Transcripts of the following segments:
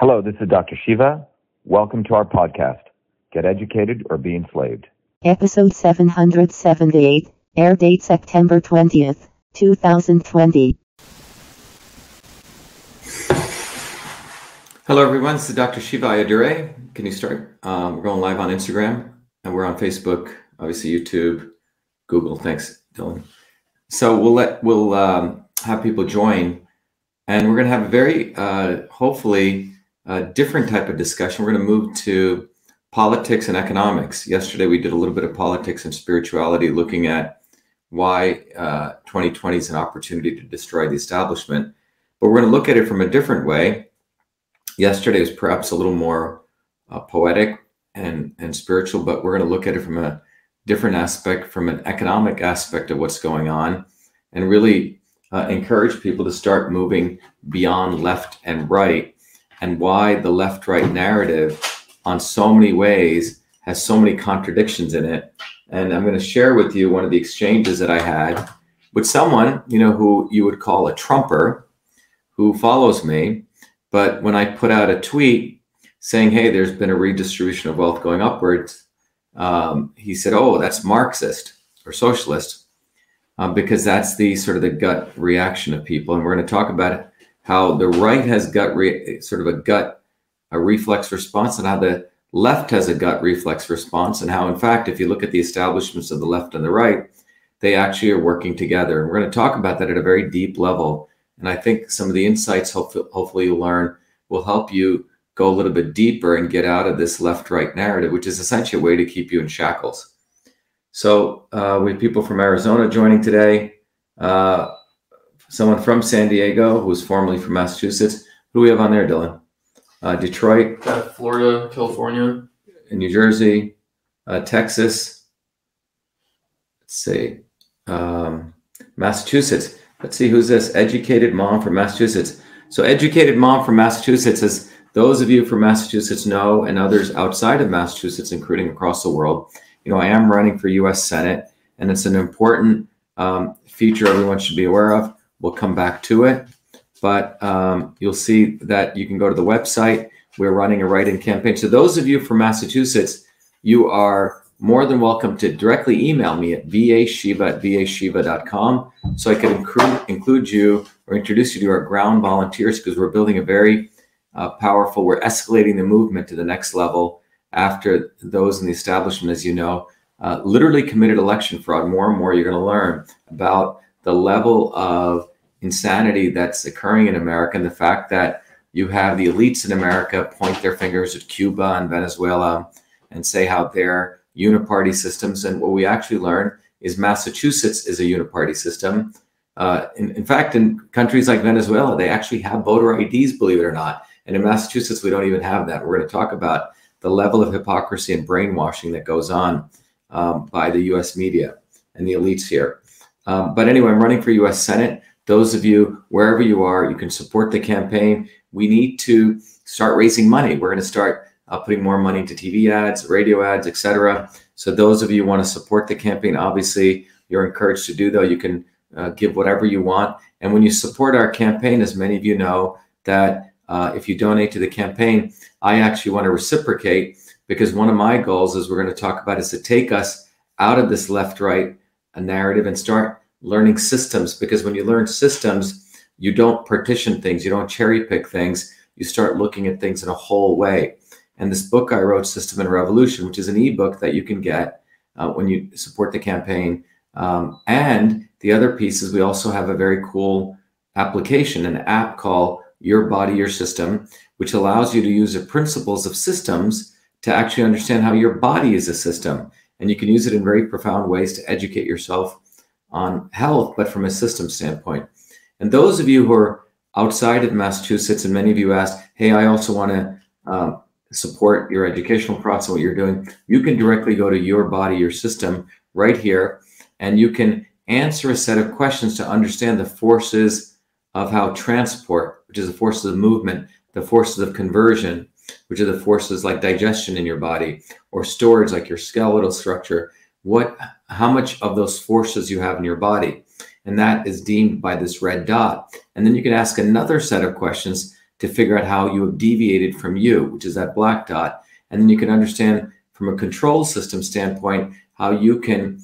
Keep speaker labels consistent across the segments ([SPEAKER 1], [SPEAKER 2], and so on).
[SPEAKER 1] Hello, this is Dr. Shiva. Welcome to our podcast, Get Educated or Be Enslaved.
[SPEAKER 2] Episode 778, air date September 20th, 2020.
[SPEAKER 3] Hello, everyone. This is Dr. Shiva Ayyadurai. Can you start? Um, we're going live on Instagram and we're on Facebook, obviously YouTube, Google. Thanks, Dylan. So we'll let we'll um, have people join, and we're going to have a very uh, hopefully a different type of discussion. We're going to move to politics and economics. Yesterday, we did a little bit of politics and spirituality, looking at why uh, 2020 is an opportunity to destroy the establishment. But we're going to look at it from a different way. Yesterday was perhaps a little more uh, poetic and, and spiritual, but we're going to look at it from a different aspect, from an economic aspect of what's going on, and really uh, encourage people to start moving beyond left and right and why the left right narrative, on so many ways, has so many contradictions in it. And I'm going to share with you one of the exchanges that I had with someone, you know, who you would call a Trumper who follows me. But when I put out a tweet saying, hey, there's been a redistribution of wealth going upwards, um, he said, oh, that's Marxist or socialist. Uh, because that's the sort of the gut reaction of people. And we're going to talk about it how the right has gut re- sort of a gut a reflex response and how the left has a gut reflex response and how in fact if you look at the establishments of the left and the right they actually are working together. And we're going to talk about that at a very deep level. And i think some of the insights hopefully, hopefully you'll learn will help you go a little bit deeper and get out of this left right narrative which is essentially a way to keep you in shackles. So uh, we have people from arizona joining today. Uh, someone from San Diego who was formerly from Massachusetts. Who do we have on there, Dylan? Uh, Detroit,
[SPEAKER 4] uh, Florida, California,
[SPEAKER 3] New Jersey, uh, Texas. Let's see, um, Massachusetts. Let's see who's this educated mom from Massachusetts. So, educated mom from Massachusetts, as those of you from Massachusetts know, and others outside of Massachusetts, including across the world, you know, I am running for U.S. Senate, and it's an important um, feature everyone should be aware of. We'll come back to it, but um, you'll see that you can go to the website. We're running a write-in campaign. So those of you from Massachusetts, you are more than welcome to directly email me at vashiva at vashiva.com so I can include, include you or introduce you to our ground volunteers because we're building a very uh, powerful, we're escalating the movement to the next level after those in the establishment, as you know, uh, literally committed election fraud. More and more you're going to learn about the level of insanity that's occurring in America and the fact that you have the elites in America point their fingers at Cuba and Venezuela and say how they're uniparty systems. And what we actually learn is Massachusetts is a uniparty system. Uh, in, in, fact, in countries like Venezuela, they actually have voter IDs, believe it or not. And in Massachusetts, we don't even have that. We're going to talk about the level of hypocrisy and brainwashing that goes on um, by the US media and the elites here. Um, but anyway, I'm running for US Senate. Those of you, wherever you are, you can support the campaign. We need to start raising money. We're going to start uh, putting more money into TV ads, radio ads, etc. So those of you want to support the campaign, obviously you're encouraged to do though. You can uh, give whatever you want. And when you support our campaign, as many of you know, that uh, if you donate to the campaign, I actually want to reciprocate because one of my goals, as we're going to talk about, is to take us out of this left right a narrative and start learning systems because when you learn systems, you don't partition things, you don't cherry pick things, you start looking at things in a whole way. And this book I wrote, System and Revolution, which is an ebook that you can get uh, when you support the campaign. Um, and the other piece is we also have a very cool application, an app called Your Body, Your System, which allows you to use the principles of systems to actually understand how your body is a system and you can use it in very profound ways to educate yourself on health, but from a system standpoint. And those of you who are outside of Massachusetts, and many of you asked, hey, I also want to um, support your educational process, what you're doing, you can directly go to your body, your system right here, and you can answer a set of questions to understand the forces of how transport, which is the forces of movement, the forces of conversion, which are the forces like digestion in your body or storage like your skeletal structure what how much of those forces you have in your body and that is deemed by this red dot and then you can ask another set of questions to figure out how you have deviated from you, which is that black dot. And then you can understand from a control system standpoint how you can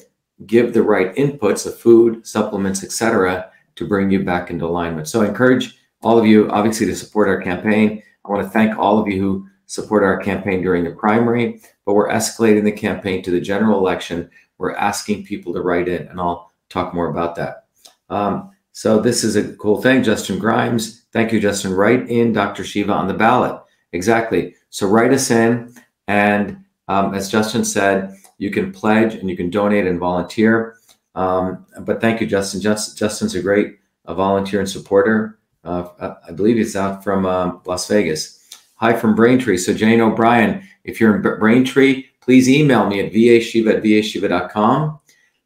[SPEAKER 3] give the right inputs of food, supplements, etc., to bring you back into alignment. So I encourage all of you, obviously, to support our campaign. I want to thank all of you who support our campaign during the primary, but we're escalating the campaign to the general election. We're asking people to write in, and I'll talk more about that. Um, so this is a cool thing. Justin Grimes, thank you, Justin. Write in Dr. Shiva on the ballot. Exactly. So write us in, and um, as Justin said, you can pledge and you can donate and volunteer. Um, but thank you, Justin. Just, Justin's a great uh, volunteer and supporter. Uh, I believe he's out from uh, Las Vegas. Hi from Braintree. So Jane O'Brien, if you're in Braintree, please email me at vashiva at vashiva.com.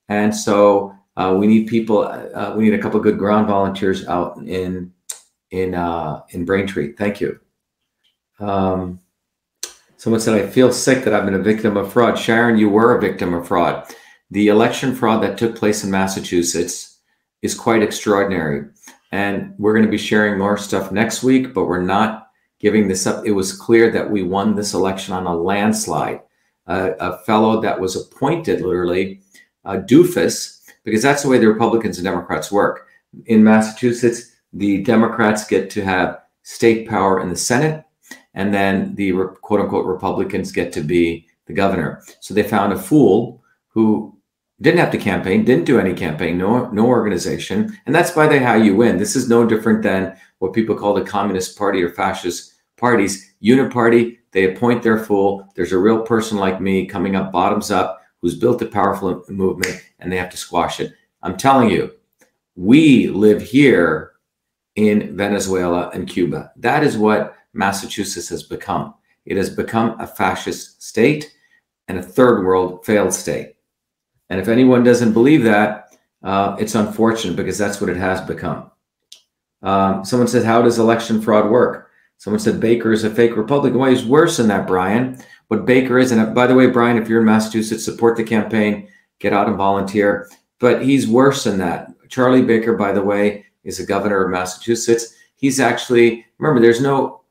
[SPEAKER 3] And so uh, we need people. Uh, we need a couple good ground volunteers out in in uh, in Braintree. Thank you. Um, someone said, "I feel sick that I've been a victim of fraud." Sharon, you were a victim of fraud. The election fraud that took place in Massachusetts is quite extraordinary, and we're going to be sharing more stuff next week. But we're not giving this up. It was clear that we won this election on a landslide. Uh, a fellow that was appointed, literally, a doofus, because that's the way the Republicans and Democrats work. In Massachusetts, the Democrats get to have state power in the Senate, and then the quote unquote Republicans get to be the governor. So they found a fool who didn't have to campaign, didn't do any campaign, no no organization, and that's by the how you win. This is no different than what people call the Communist Party or fascist parties. Uniparty, they appoint their fool. There's a real person like me coming up bottoms up who's built a powerful movement, and they have to squash it. I'm telling you, we live here in Venezuela and Cuba. That is what Massachusetts has become. It has become a fascist state and a third world failed state. And if anyone doesn't believe that, uh, it's unfortunate because that's what it has become. Um, someone said, How does election fraud work? Someone said Baker is a fake Republican. Well, he's worse than that, Brian. What Baker is, and by the way, Brian, if you're in Massachusetts, support the campaign, get out and volunteer. But he's worse than that. Charlie Baker, by the way, is a governor of Massachusetts. He's actually, remember, there's no,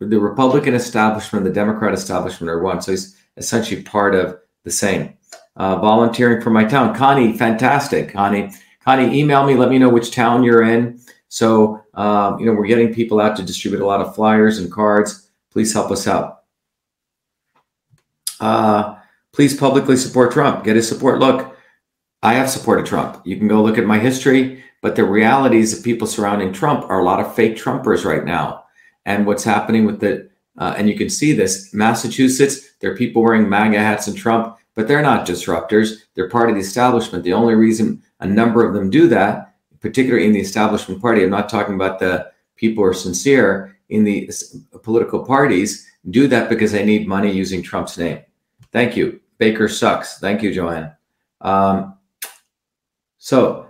[SPEAKER 3] the Republican establishment, the Democrat establishment are one. So he's essentially part of the same uh, volunteering for my town. Connie, fantastic. Connie, Connie, email me. Let me know which town you're in. So, um, you know, we're getting people out to distribute a lot of flyers and cards. Please help us out. Uh, please publicly support Trump. Get his support. Look, I have supported Trump. You can go look at my history, but the realities of people surrounding Trump are a lot of fake Trumpers right now. And what's happening with the, uh, and you can see this, Massachusetts, there are people wearing MAGA hats and Trump but they're not disruptors. They're part of the establishment. The only reason a number of them do that, particularly in the establishment party, I'm not talking about the people who are sincere in the political parties, do that because they need money using Trump's name. Thank you. Baker sucks. Thank you, Joanne. Um, so,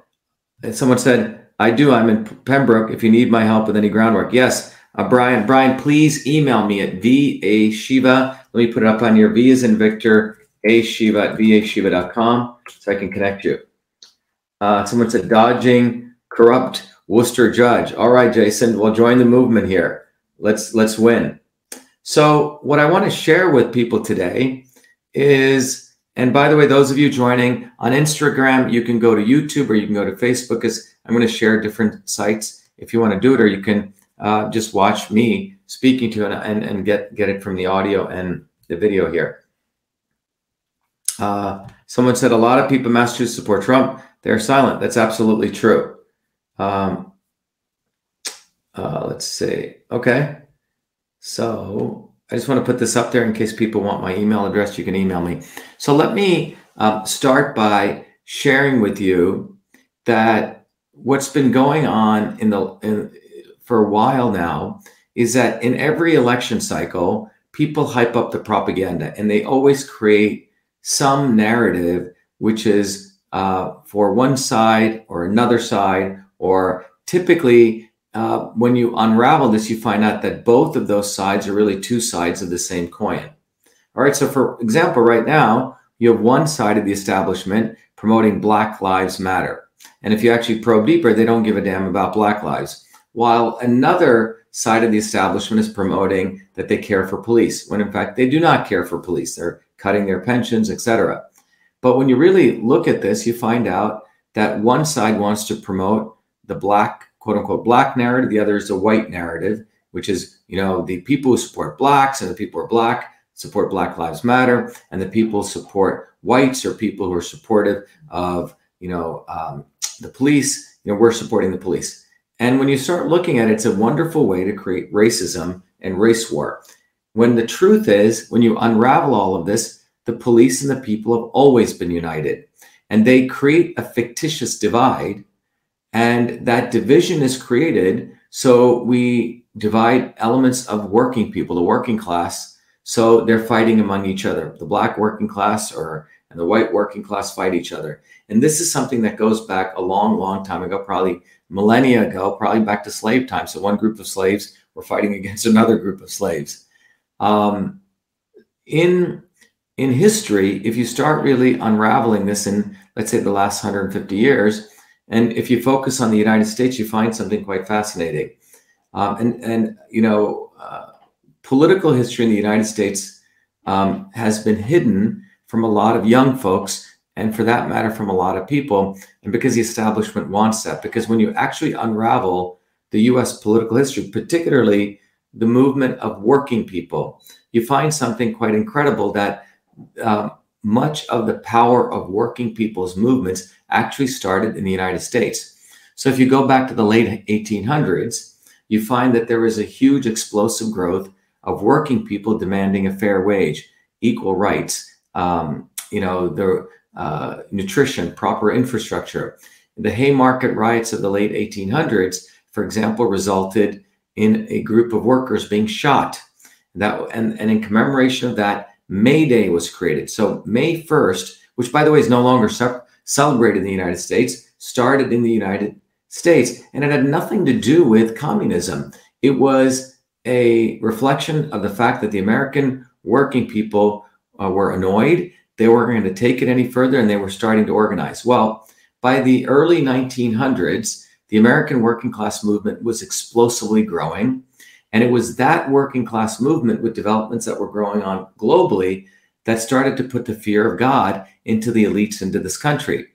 [SPEAKER 3] someone said, I do. I'm in Pembroke. If you need my help with any groundwork, yes. Uh, Brian, Brian, please email me at va shiva. Let me put it up on your V is in Victor ashiva at vashiva.com so I can connect you. Uh, someone said dodging corrupt Worcester judge. All right, Jason, we'll join the movement here. Let's let's win. So what I want to share with people today is, and by the way, those of you joining on Instagram, you can go to YouTube or you can go to Facebook. Because I'm going to share different sites if you want to do it, or you can uh, just watch me speaking to it and, and get get it from the audio and the video here. Uh, someone said a lot of people in Massachusetts support Trump. They're silent. That's absolutely true. Um, uh, let's see. Okay. So I just want to put this up there in case people want my email address. You can email me. So let me um, start by sharing with you that what's been going on in the in, for a while now is that in every election cycle, people hype up the propaganda and they always create some narrative which is uh, for one side or another side, or typically uh, when you unravel this, you find out that both of those sides are really two sides of the same coin. All right, so for example, right now, you have one side of the establishment promoting Black Lives Matter. And if you actually probe deeper, they don't give a damn about Black lives. While another side of the establishment is promoting that they care for police, when in fact they do not care for police. They're cutting their pensions, etc. But when you really look at this, you find out that one side wants to promote the black, quote unquote, black narrative, the other is the white narrative, which is, you know, the people who support blacks and the people who are black support Black Lives Matter, and the people support whites or people who are supportive of, you know, um, the police. You know, we're supporting the police. And when you start looking at it, it's a wonderful way to create racism and race war. When the truth is, when you unravel all of this, the police and the people have always been united. And they create a fictitious divide. And that division is created so we divide elements of working people, the working class. So they're fighting among each other. The black working class or and the white working class fight each other. And this is something that goes back a long, long time ago, probably millennia ago, probably back to slave time. So one group of slaves were fighting against another group of slaves. Um, in in history, if you start really unraveling this in, let's say, the last 150 years, and if you focus on the United States, you find something quite fascinating. Um, and and you know, uh, political history in the United States um, has been hidden from a lot of young folks and for that matter from a lot of people and because the establishment wants that because when you actually unravel the US political history particularly the movement of working people you find something quite incredible that uh, much of the power of working people's movements actually started in the United States so if you go back to the late 1800s you find that there was a huge explosive growth of working people demanding a fair wage equal rights um, you know, the uh, nutrition, proper infrastructure. The Haymarket riots of the late 1800s, for example, resulted in a group of workers being shot. That and, and in commemoration of that, May Day was created. So May 1st, which by the way is no longer ce- celebrated in the United States, started in the United States, and it had nothing to do with communism. It was a reflection of the fact that the American working people uh, were annoyed. They weren't going to take it any further and they were starting to organize. Well, by the early 1900s, the American working class movement was explosively growing. And it was that working class movement with developments that were growing on globally that started to put the fear of God into the elites into this country.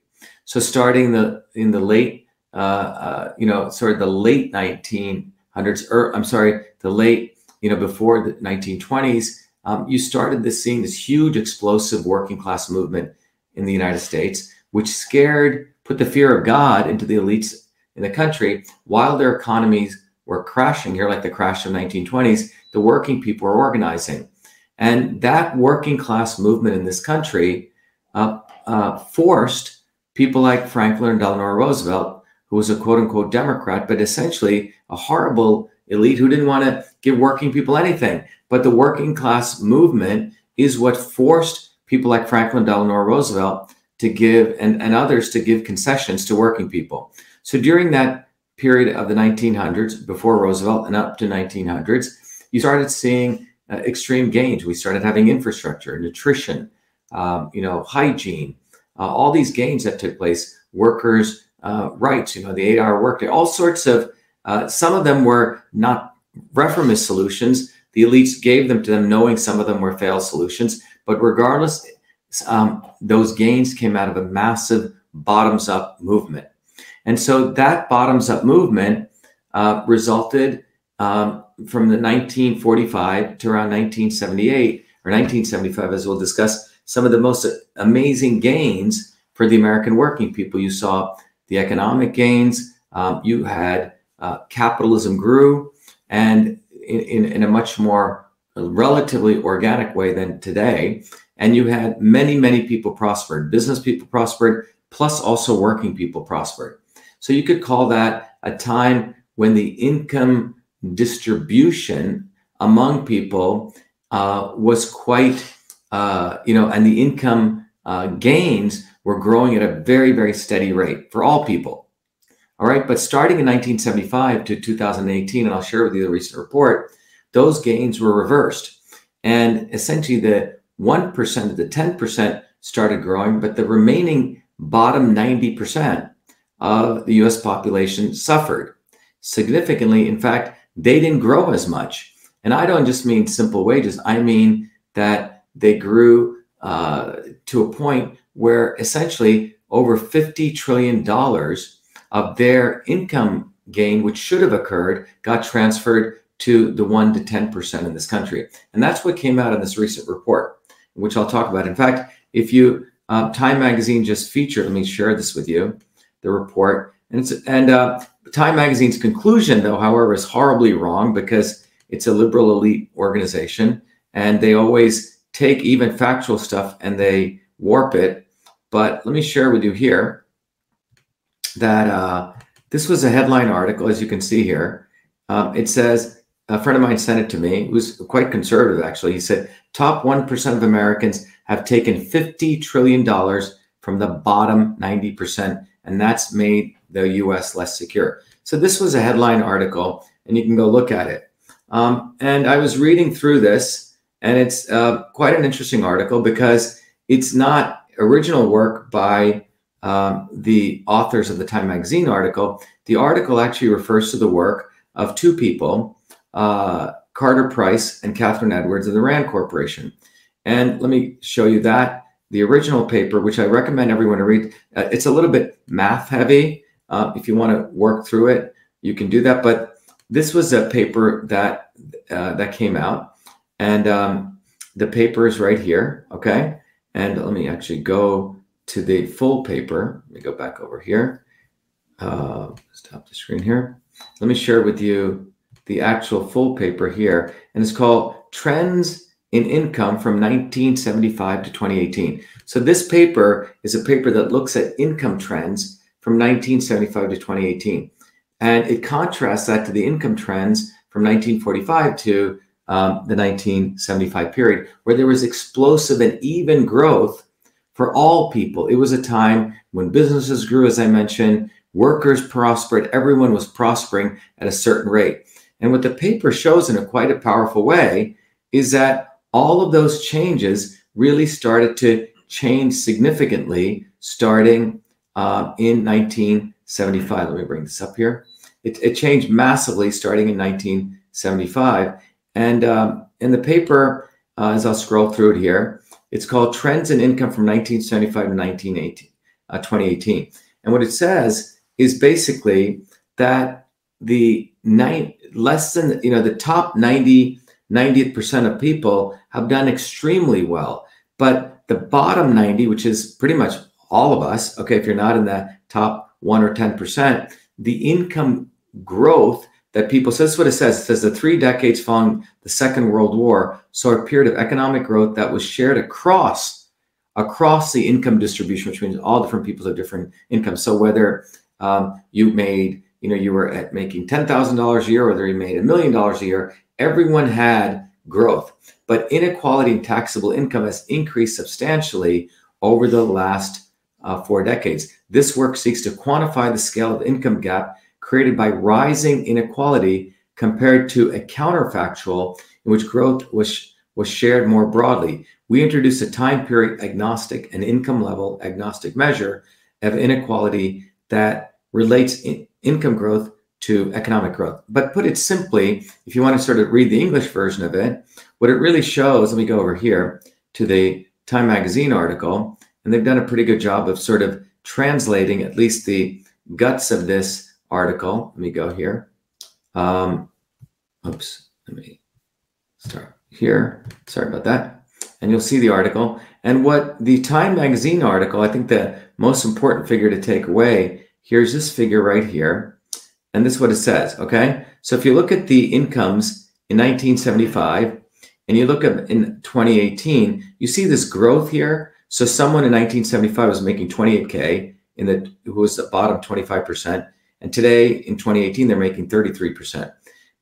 [SPEAKER 3] So starting the in the late, uh, uh, you know, sort of the late 1900s, or I'm sorry, the late, you know, before the 1920s, um, you started this seeing this huge explosive working class movement in the United States, which scared, put the fear of God into the elites in the country while their economies were crashing here, like the crash of 1920s, the working people were organizing. And that working class movement in this country uh, uh, forced people like Franklin and Delano Roosevelt, who was a quote unquote Democrat, but essentially a horrible elite who didn't want to give working people anything. But the working class movement is what forced people like Franklin Delano Roosevelt to give and, and others to give concessions to working people. So during that period of the 1900s, before Roosevelt and up to 1900s, you started seeing uh, extreme gains. We started having infrastructure, nutrition, um, you know, hygiene, uh, all these gains that took place, workers' uh, rights, you know, the eight-hour workday, all sorts of. Uh, some of them were not reformist solutions, the elites gave them to them, knowing some of them were failed solutions. But regardless, um, those gains came out of a massive bottoms up movement. And so that bottoms up movement uh, resulted um, from the 1945 to around 1978 or 1975, as we'll discuss, some of the most amazing gains for the American working people. You saw the economic gains, um, you had uh, capitalism grew, and in, in, in a much more relatively organic way than today. And you had many, many people prospered, business people prospered, plus also working people prospered. So you could call that a time when the income distribution among people uh, was quite, uh, you know, and the income uh, gains were growing at a very, very steady rate for all people. All right. But starting in 1975 to 2018, and I'll share with you the recent report, those gains were reversed. And essentially, the 1% of the 10% started growing, but the remaining bottom 90% of the US population suffered significantly. In fact, they didn't grow as much. And I don't just mean simple wages, I mean that they grew uh, to a point where essentially over $50 trillion of their income gain, which should have occurred, got transferred to the 1 to 10% in this country. And that's what came out in this recent report, which I'll talk about. In fact, if you, uh, Time Magazine just featured, let me share this with you, the report. And, and uh, Time Magazine's conclusion, though, however, is horribly wrong because it's a liberal elite organization and they always take even factual stuff and they warp it. But let me share with you here that uh, this was a headline article, as you can see here. Um, it says, a friend of mine sent it to me, who's quite conservative actually. He said, top 1% of Americans have taken $50 trillion from the bottom 90%, and that's made the US less secure. So this was a headline article, and you can go look at it. Um, and I was reading through this, and it's uh, quite an interesting article because it's not original work by um, the authors of the Time Magazine article. The article actually refers to the work of two people, uh, Carter Price and Kathryn Edwards of the RAND Corporation. And let me show you that. The original paper, which I recommend everyone to read, uh, it's a little bit math heavy. Uh, if you want to work through it, you can do that. But this was a paper that uh, that came out, and um, the paper is right here. Okay, and let me actually go to the full paper. Let me go back over here. Uh, stop the screen here. Let me share with you the actual full paper here, and it's called Trends in Income from 1975 to 2018. So this paper is a paper that looks at income trends from 1975 to 2018. And it contrasts that to the income trends from 1945 to um, the 1975 period, where there was explosive and even growth for all people. It was a time when businesses grew, as I mentioned, workers prospered, everyone was prospering at a certain rate. And what the paper shows in a quite a powerful way is that all of those changes really started to change significantly starting uh, in 1975. Let me bring this up here. It, it changed massively starting in 1975. And um, in the paper, uh, as I'll scroll through it here, it's called Trends in Income from 1975 to 1918, uh, 2018. And what it says is basically that the nine, less than, you know, the top 90, 90th percent of people have done extremely well. But the bottom 90, which is pretty much all of us, okay, if you're not in the top one or 10%, the income growth that people so that's what it says. It says the three decades following the Second World War saw a period of economic growth that was shared across across the income distribution, which means all different people have different incomes. So whether um, you made, you know, you were at making ten thousand dollars a year, whether you made a million dollars a year, everyone had growth. But inequality in taxable income has increased substantially over the last uh, four decades. This work seeks to quantify the scale of income gap created by rising inequality compared to a counterfactual in which growth was, was shared more broadly. We introduce a time period agnostic and income level agnostic measure of inequality that relates in income growth to economic growth. But put it simply, if you want to sort of read the English version of it, what it really shows, let me go over here to the Time Magazine article, and they've done a pretty good job of sort of translating at least the guts of this article. Let me go here. Um, oops, let me start here. Sorry about that. And you'll see the article. And what the Time Magazine article, I think the most important figure to take away, here's this figure right here. And this is what it says, okay? So if you look at the incomes in 1975 and you look at in 2018, you see this growth here. So someone in 1975 was making 28K in the who was the bottom 25%. And today in 2018, they're making 33%.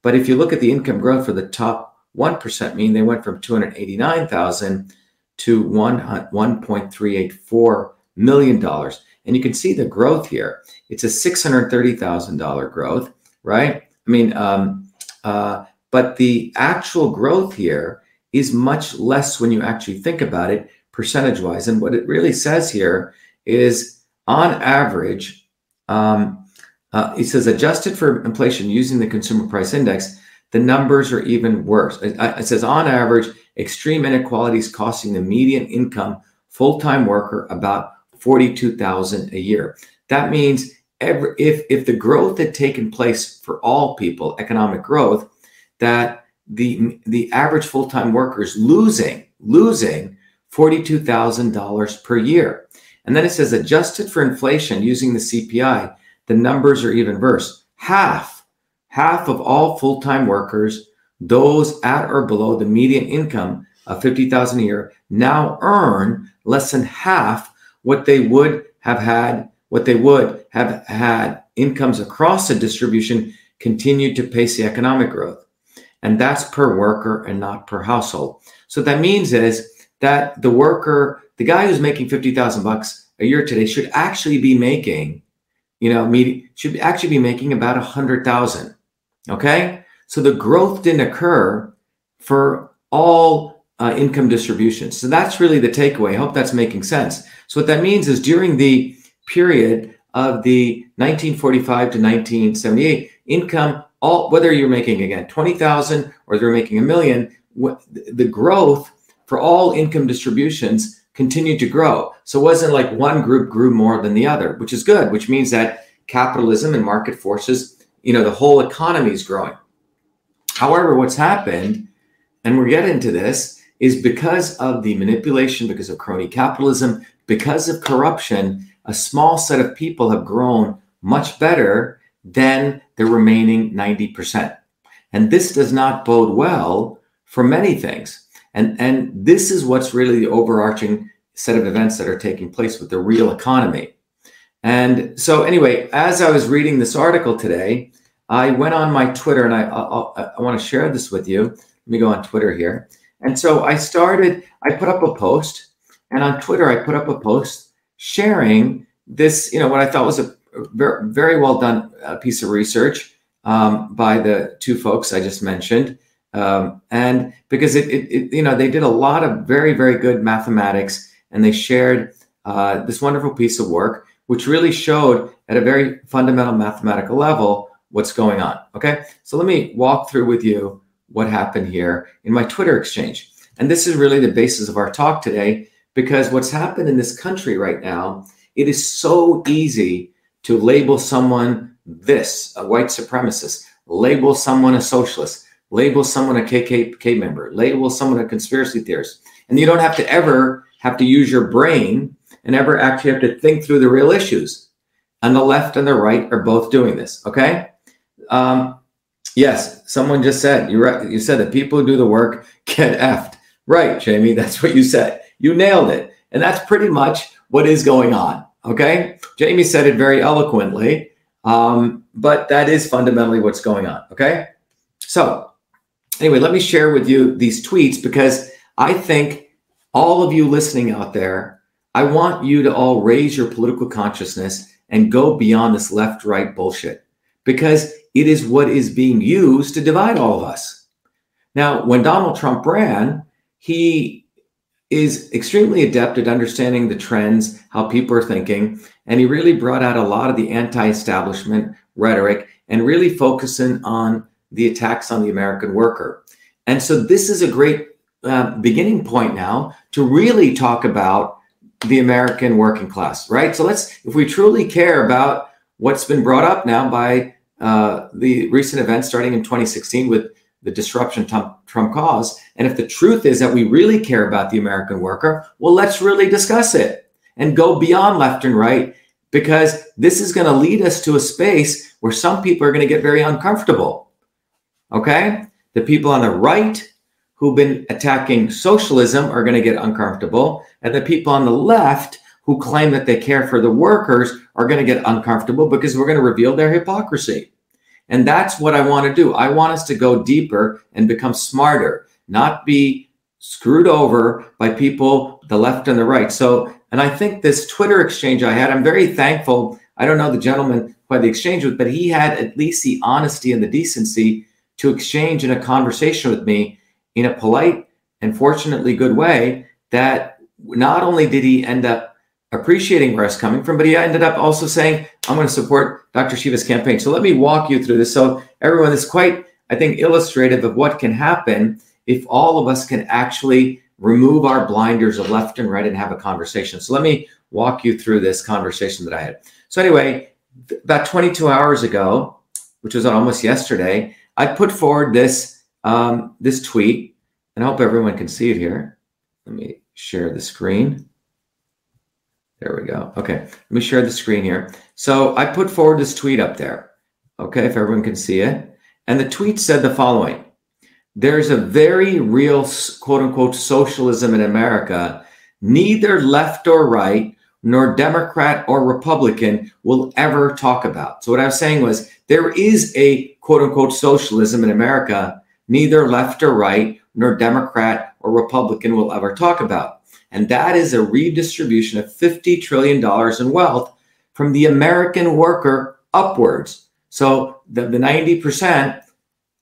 [SPEAKER 3] But if you look at the income growth for the top 1%, mean they went from 289,000 to 1.384 uh, million dollars. And you can see the growth here. It's a $630,000 growth, right? I mean, um, uh, but the actual growth here is much less when you actually think about it percentage wise. And what it really says here is on average, um, uh, it says adjusted for inflation using the consumer price index, the numbers are even worse. It, it says on average, extreme inequalities costing the median income full-time worker about 42,000 a year. That means every, if if the growth had taken place for all people, economic growth, that the the average full-time worker is losing losing $42,000 per year. And then it says adjusted for inflation using the CPI, the numbers are even worse. Half, half of all full-time workers, those at or below the median income of 50,000 a year, now earn less than half what they would have had, what they would have had incomes across the distribution continued to pace the economic growth. And that's per worker and not per household. So that means is that the worker, the guy who's making 50,000 bucks a year today should actually be making, you know, should actually be making about a hundred thousand. Okay. So the growth didn't occur for all uh, income distributions. So that's really the takeaway. I hope that's making sense. So what that means is during the period of the 1945 to 1978 income, all whether you're making again 20,000 or you're making a million, the growth for all income distributions continued to grow. So it wasn't like one group grew more than the other, which is good, which means that capitalism and market forces, you know, the whole economy is growing. However, what's happened, and we'll get into this, is because of the manipulation, because of crony capitalism, because of corruption, a small set of people have grown much better than the remaining 90%. And this does not bode well for many things. And, and this is what's really the overarching set of events that are taking place with the real economy. And so, anyway, as I was reading this article today, I went on my Twitter and I, I, I want to share this with you. Let me go on Twitter here. And so I started, I put up a post, and on Twitter, I put up a post sharing this, you know, what I thought was a very, well done uh, piece of research um, by the two folks I just mentioned. Um, and because it, it, it, you know, they did a lot of very, very good mathematics and they shared uh, this wonderful piece of work, which really showed at a very fundamental mathematical level what's going on. Okay. So let me walk through with you what happened here in my Twitter exchange. And this is really the basis of our talk today, because what's happened in this country right now, it is so easy to label someone this, a white supremacist, label someone a socialist, label someone a KKK member, label someone a conspiracy theorist. And you don't have to ever have to use your brain and ever actually have to think through the real issues. And the left and the right are both doing this. Okay. Um, yes, someone just said you right. You said that people who do the work get effed. Right, Jamie. That's what you said. You nailed it. And that's pretty much what is going on. Okay. Jamie said it very eloquently. Um, but that is fundamentally what's going on. Okay. So anyway, let me share with you these tweets because I think all of you listening out there, I want you to all raise your political consciousness and go beyond this left right bullshit because it is what is being used to divide all of us. Now, when Donald Trump ran, he is extremely adept at understanding the trends, how people are thinking, and he really brought out a lot of the anti establishment rhetoric and really focusing on the attacks on the American worker. And so this is a great uh, beginning point now to really talk about the American working class, right? So let's, if we truly care about what's been brought up now by uh, the recent events starting in 2016 with the disruption Trump, Trump caused, and if the truth is that we really care about the American worker, well, let's really discuss it and go beyond left and right because this is going to lead us to a space where some people are going to get very uncomfortable. Okay? The people on the right who've been attacking socialism are going to get uncomfortable. And the people on the left who claim that they care for the workers are going to get uncomfortable because we're going to reveal their hypocrisy. And that's what I want to do. I want us to go deeper and become smarter, not be screwed over by people, the left and the right. So, and I think this Twitter exchange I had, I'm very thankful. I don't know the gentleman who had the exchange with, but he had at least the honesty and the decency to exchange in a conversation with me in a polite and fortunately good way that not only did he end up appreciating where it's coming from, but he ended up also saying, I'm going to support Dr. Shiva's campaign. So let me walk you through this. So everyone, is quite I think, illustrative of what can happen if all of us can actually remove our blinders of left and right and have a conversation. So let me walk you through this conversation that I had. So, anyway, about 22 hours ago, which was almost yesterday, I put forward this um, this tweet, and I hope everyone can see it here. Let me share the screen. There we go. Okay, let me share the screen here. So I put forward this tweet up there. Okay, if everyone can see it. And the tweet said the following There's a very real quote unquote socialism in America. Neither left or right, nor Democrat or Republican will ever talk about. So what I was saying was there is a quote unquote socialism in America. Neither left or right, nor Democrat or Republican will ever talk about. And that is a redistribution of $50 trillion in wealth from the American worker upwards. So the, the 90%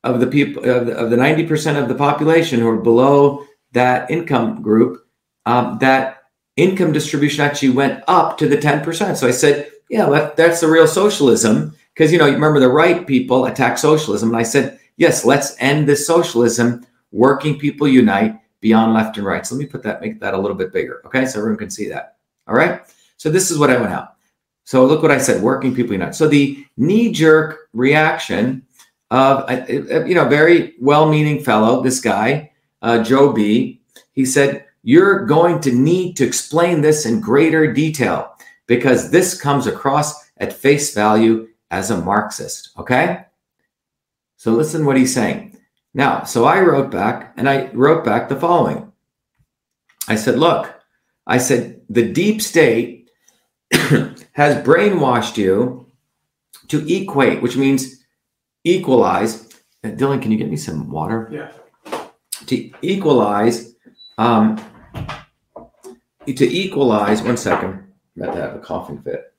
[SPEAKER 3] of the people of the, of the 90% of the population who are below that income group, um, that income distribution actually went up to the 10%. So I said, yeah, that, that's the real socialism. Because you know, you remember the right people attack socialism. And I said, yes, let's end this socialism. Working people unite beyond left and right. So let me put that, make that a little bit bigger. Okay. So everyone can see that. All right. So this is what I went out. So look what I said, working people unite. So the knee jerk reaction of, a, you know, very well-meaning fellow, this guy, uh, Joe B, he said, you're going to need to explain this in greater detail because this comes across at face value as a Marxist. Okay. So listen what he's saying. Now, so I wrote back and I wrote back the following. I said, look, I said, the deep state has brainwashed you to equate, which means equalize. Uh, Dylan, can you get me some water?
[SPEAKER 4] Yeah.
[SPEAKER 3] To equalize, um, to equalize, one second, I'm about to have a coughing fit.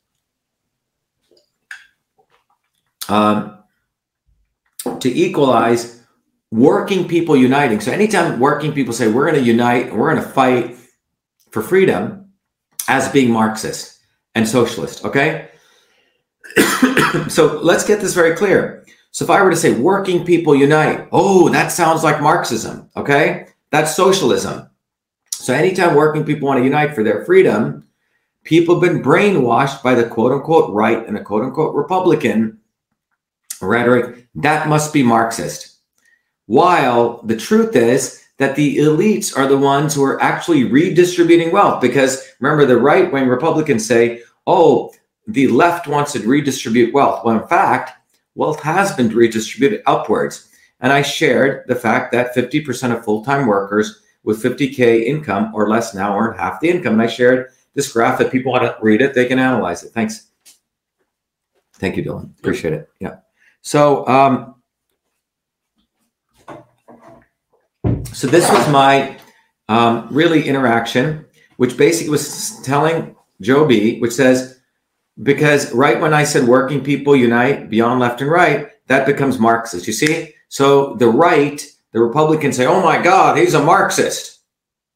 [SPEAKER 3] Um, to equalize working people uniting. So anytime working people say we're going to unite, we're going to fight for freedom as being Marxist and socialist, okay? so let's get this very clear. So if I were to say working people unite, oh, that sounds like Marxism, okay? That's socialism. So anytime working people want to unite for their freedom, people have been brainwashed by the quote unquote right and the quote unquote Republican rhetoric. That must be Marxist. While the truth is that the elites are the ones who are actually redistributing wealth. Because remember, the right wing Republicans say, oh, the left wants to redistribute wealth. Well, in fact, wealth has been redistributed upwards. And I shared the fact that 50% of full time workers with 50K income or less now earn half the income. And I shared this graph. If people want to read it, they can analyze it. Thanks. Thank you, Dylan. Appreciate it. Yeah. So, um, So this was my um, really interaction, which basically was telling Joe B, which says, because right when I said working people unite beyond left and right, that becomes Marxist. You see? So the right, the Republicans say, oh my God, he's a Marxist.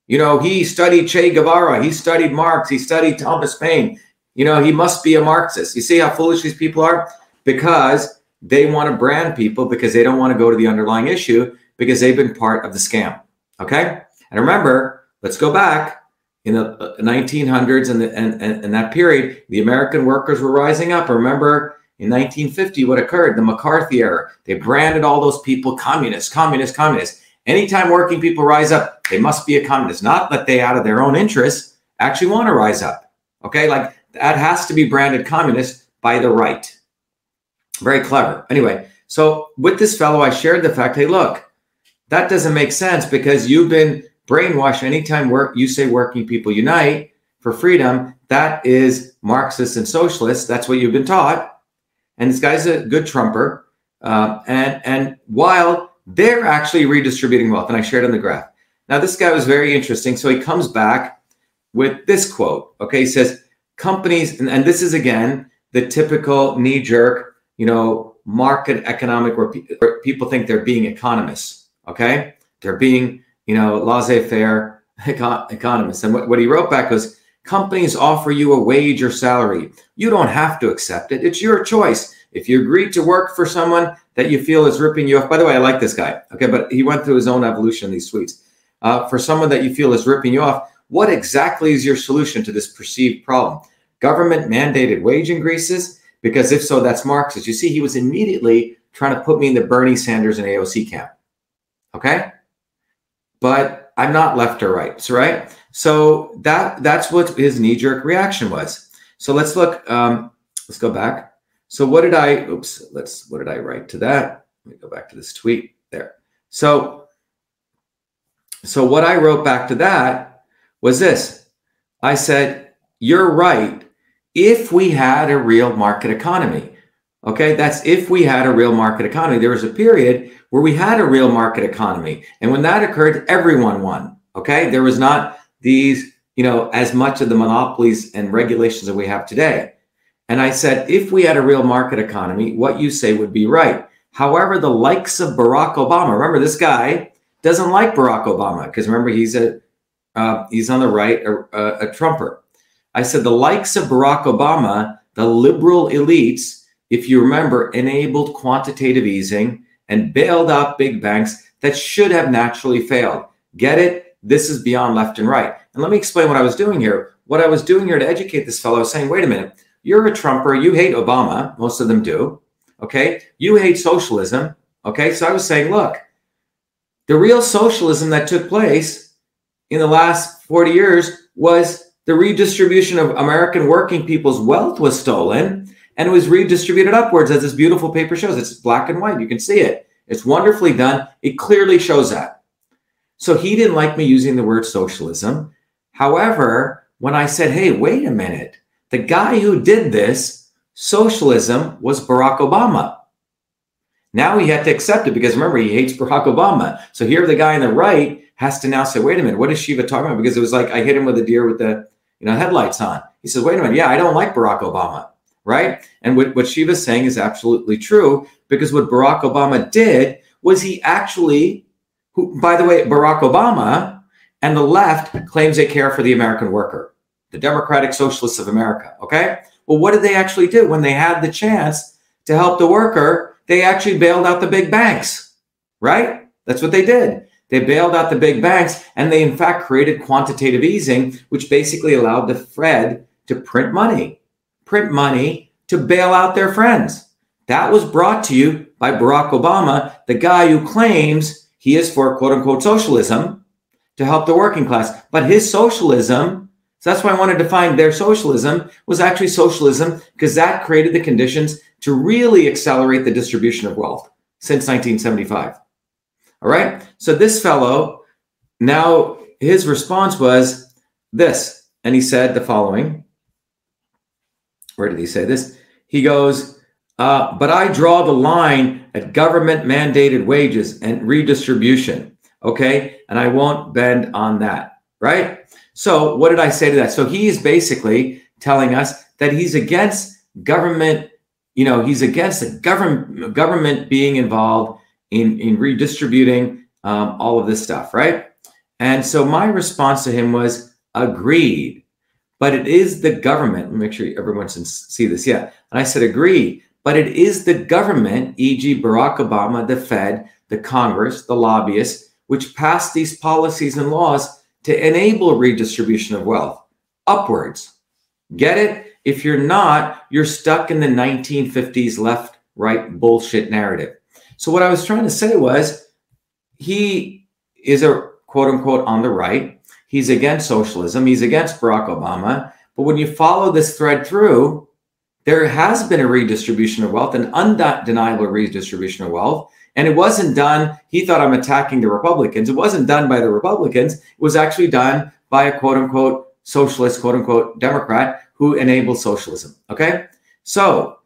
[SPEAKER 3] You know, he studied Che Guevara, he studied Marx, he studied Thomas Paine. You know, he must be a Marxist. You see how foolish these people are? Because they want to brand people because they don't want to go to the underlying issue because they've been part of the scam. Okay. And remember, let's go back in the uh, 1900s and, the, and, and, and that period, the American workers were rising up. Remember in 1950, what occurred? The McCarthy era. They branded all those people communists, communists, communists. Anytime working people rise up, they must be a communist. Not that they, out of their own interests, actually want to rise up. Okay. Like that has to be branded communist by the right. Very clever. Anyway, so with this fellow, I shared the fact hey, look, that doesn't make sense because you've been brainwashed. Anytime work you say working people unite for freedom, that is Marxist and socialist. That's what you've been taught. And this guy's a good trumper. Uh, and and while they're actually redistributing wealth, and I shared on the graph. Now this guy was very interesting. So he comes back with this quote. Okay, he says companies, and, and this is again the typical knee jerk, you know, market economic where, pe- where people think they're being economists Okay, they're being you know laissez-faire econ- economists. And what, what he wrote back was companies offer you a wage or salary. You don't have to accept it. It's your choice. If you agree to work for someone that you feel is ripping you off, by the way, I like this guy. Okay, but he went through his own evolution in these tweets. Uh, for someone that you feel is ripping you off, what exactly is your solution to this perceived problem? Government mandated wage increases? Because if so, that's Marxist. You see, he was immediately trying to put me in the Bernie Sanders and AOC camp. Okay? But I'm not left or right. So, right? So that that's what his knee-jerk reaction was. So let's look. Um, let's go back. So what did I? Oops. Let's. What did I write to that? Let me go back to this tweet there. So, so what I wrote back to that was this. I said, "You're right. If we had a real market economy, okay, that's if we had a real market economy. There was a period where we had a real market economy, and when that occurred, everyone won. Okay, there was not these." You know, as much of the monopolies and regulations that we have today. And I said, if we had a real market economy, what you say would be right. However, the likes of Barack Obama, remember this guy doesn't like Barack Obama because remember he's a uh, he's on the right, a, a, a Trumper. I said the likes of Barack Obama, the liberal elites, if you remember, enabled quantitative easing and bailed out big banks that should have naturally failed. Get it? This is beyond left and right. And let me explain what I was doing here. What I was doing here to educate this fellow, was saying, wait a minute you're a Trumper. You hate Obama. Most of them do. Okay. You hate socialism. Okay. So I was saying, look, the real socialism that took place in the last 40 years was the redistribution of American working people's wealth was stolen and it was redistributed upwards, as this beautiful paper shows. It's black and white. You can see it. It's wonderfully done. It clearly shows that. So he didn't like me using the word socialism. However, when I said, hey, wait a minute, the guy who did this, socialism, was Barack Obama. Now he had to accept it because remember, he hates Barack Obama. So here the guy on the right has to now say, wait a minute, what is Shiva talking about? Because it was like I hit him with a deer with the you know headlights on. He says, wait a minute, yeah, I don't like Barack Obama. Right? And what, what Shiva's saying is absolutely true because what Barack Obama did was he actually, who, by the way, Barack Obama and the left claims they care for the American worker the Democratic Socialists of America. Okay. Well, what did they actually do when they had the chance to help the worker? They actually bailed out the big banks, right? That's what they did. They bailed out the big banks and they, in fact, created quantitative easing, which basically allowed the Fed to print money, print money to bail out their friends. That was brought to you by Barack Obama, the guy who claims he is for quote unquote socialism to help the working class. But his socialism so that's why I wanted to find their socialism was actually socialism because that created the conditions to really accelerate the distribution of wealth since 1975. All right. So this fellow, now his response was this, and he said the following. Where did he say this? He goes, uh, but I draw the line at government mandated wages and redistribution. Okay. And I won't bend on that. Right. So, what did I say to that? So, he is basically telling us that he's against government, you know, he's against the government government being involved in, in redistributing um, all of this stuff, right? And so my response to him was agreed. But it is the government. Make sure everyone can see this. Yeah. And I said, agree. But it is the government, e.g., Barack Obama, the Fed, the Congress, the lobbyists, which passed these policies and laws to enable redistribution of wealth upwards. Get it? If you're not, you're stuck in the 1950s left right bullshit narrative. So, what I was trying to say was he is a quote unquote on the right. He's against socialism. He's against Barack Obama. But when you follow this thread through, there has been a redistribution of wealth, an undeniable redistribution of wealth. And it wasn't done, he thought I'm attacking the Republicans. It wasn't done by the Republicans. It was actually done by a quote unquote socialist, quote unquote Democrat who enabled socialism. Okay. So,